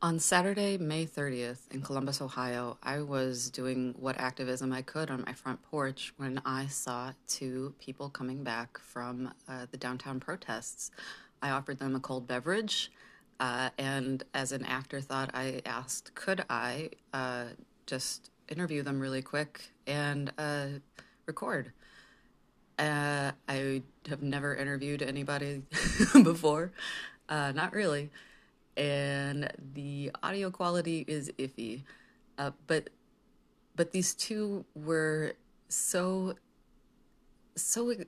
On Saturday, May 30th, in Columbus, Ohio, I was doing what activism I could on my front porch when I saw two people coming back from uh, the downtown protests. I offered them a cold beverage, uh, and as an afterthought, I asked, could I uh, just interview them really quick and uh, record? Uh, I have never interviewed anybody before, uh, not really and the audio quality is iffy. Uh, but but these two were so so.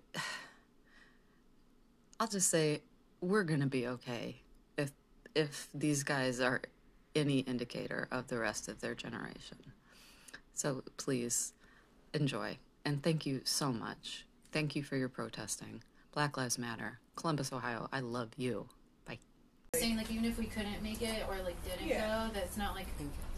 I'll just say we're gonna be okay if if these guys are any indicator of the rest of their generation. So please enjoy and thank you so much. Thank you for your protesting. Black Lives Matter. Columbus, Ohio. I love you saying like even if we couldn't make it or like didn't Yeah. go, that's not like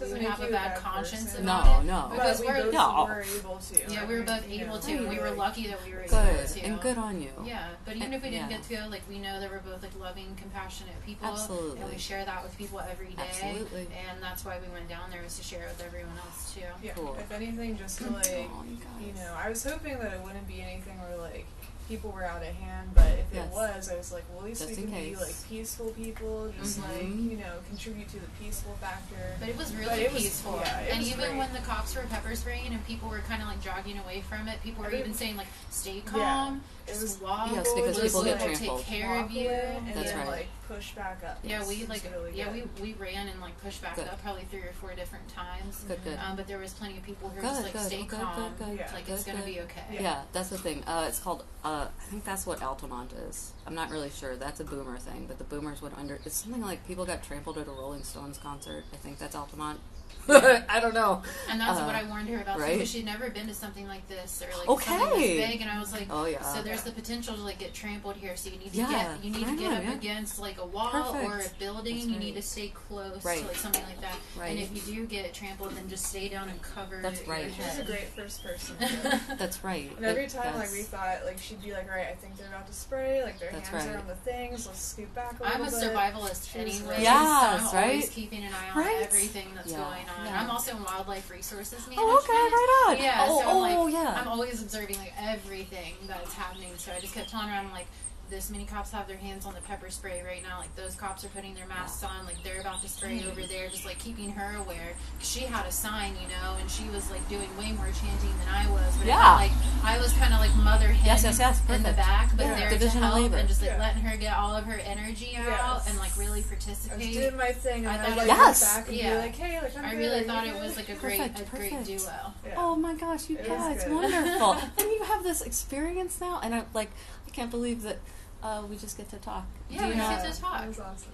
Doesn't we make have a bad bad conscience person. No, about it. no. Because we we're both No. were able to. yeah, we were both you able know, to. and We were lucky that we were able good to. and good on you. Yeah, but even And- if we didn't yeah. get to go, like we know that we're both like loving, compassionate people, and we share that with people every day. Absolutely. And that's why we went down there was to share it with everyone else too. Yeah. Cool. If anything, just to like, Aw, you you know, I was hoping that it wouldn't be anything where like people were out of hand, but if Yes. it was, I was like, well, at least Just we can be like peaceful people, just like Mhm. you know, contribute to the peaceful factor. But it was really it was- peaceful. yeah, and even great. when the cops were pepper spraying and people were kind of like jogging away from it, people were Every- even saying like, "Stay Yeah. calm, It just was- walk." Yes, because just, people get like, trampled. Take care of you. and That's then, right. Like push back up. Yeah, we like really yeah we, good. we ran and like pushed back Good. up probably three or four different times. Good, good. Um, but there was plenty of people who were just like, good, "Stay good, calm, good, good, Yeah. like it's gonna be okay." Yeah. that's the thing. Uh, it's called. I think that's what Altamont is. I'm not really sure. That's a boomer thing, but the boomers would under. It's something like people got trampled at a Rolling Stones concert. I think that's Altamont. I don't know. And that's Uh, what I warned her about right? because she'd never been to something like this or like Okay. something this big. And I was like, Oh, yeah. So there's the potential to like get trampled here. So you need to Yeah, get you need I to get know, up yeah. against like a wall Perfect. or a building. That's You need to stay close Right. to like something like that. Right. And if you do get trampled, then just stay down and cover. That's your right. She was a great first person. That's right. And every It- time, like that's- we thought, like she'd be like, "Right, I think they're about to spray. Like their That's hands right. are on the things. Let's scoot back a little bit. I'm a bit." survivalist She was anyway. right. so Yes, I'm always right? keeping an eye on everything that's going on. Yeah. I'm also in wildlife resources management. Oh, okay, right on. Yeah, Oh, so I'm oh, like, oh, yeah. I'm always observing like everything that's happening. So I just kept telling her, I'm like, this many cops have their hands on the pepper spray right now. Like those cops are putting their masks on. Like they're about to spray over hmm. there. Just like keeping her aware. 'Cause She had a sign, you know, and she was like doing way more chanting than I was. But Yeah. felt like I was kind of like mother hen Yes, yes, yes, in the back, but Yeah. there Division to of help labor. and just like Yeah. letting her get all of her energy out Yes. and like really participate. I was participate. doing my thing, and I I, thought would it like Yes. back and Yeah. be like, "Hey, like I'm I good, really are thought it was like a great, Perfect, a great duo. Yeah. Oh my gosh, you It guys, good. wonderful. and you have this experience now, and I'm like, I can't believe that uh, we just get to talk. Yeah, Do you we know? get to talk. That was awesome.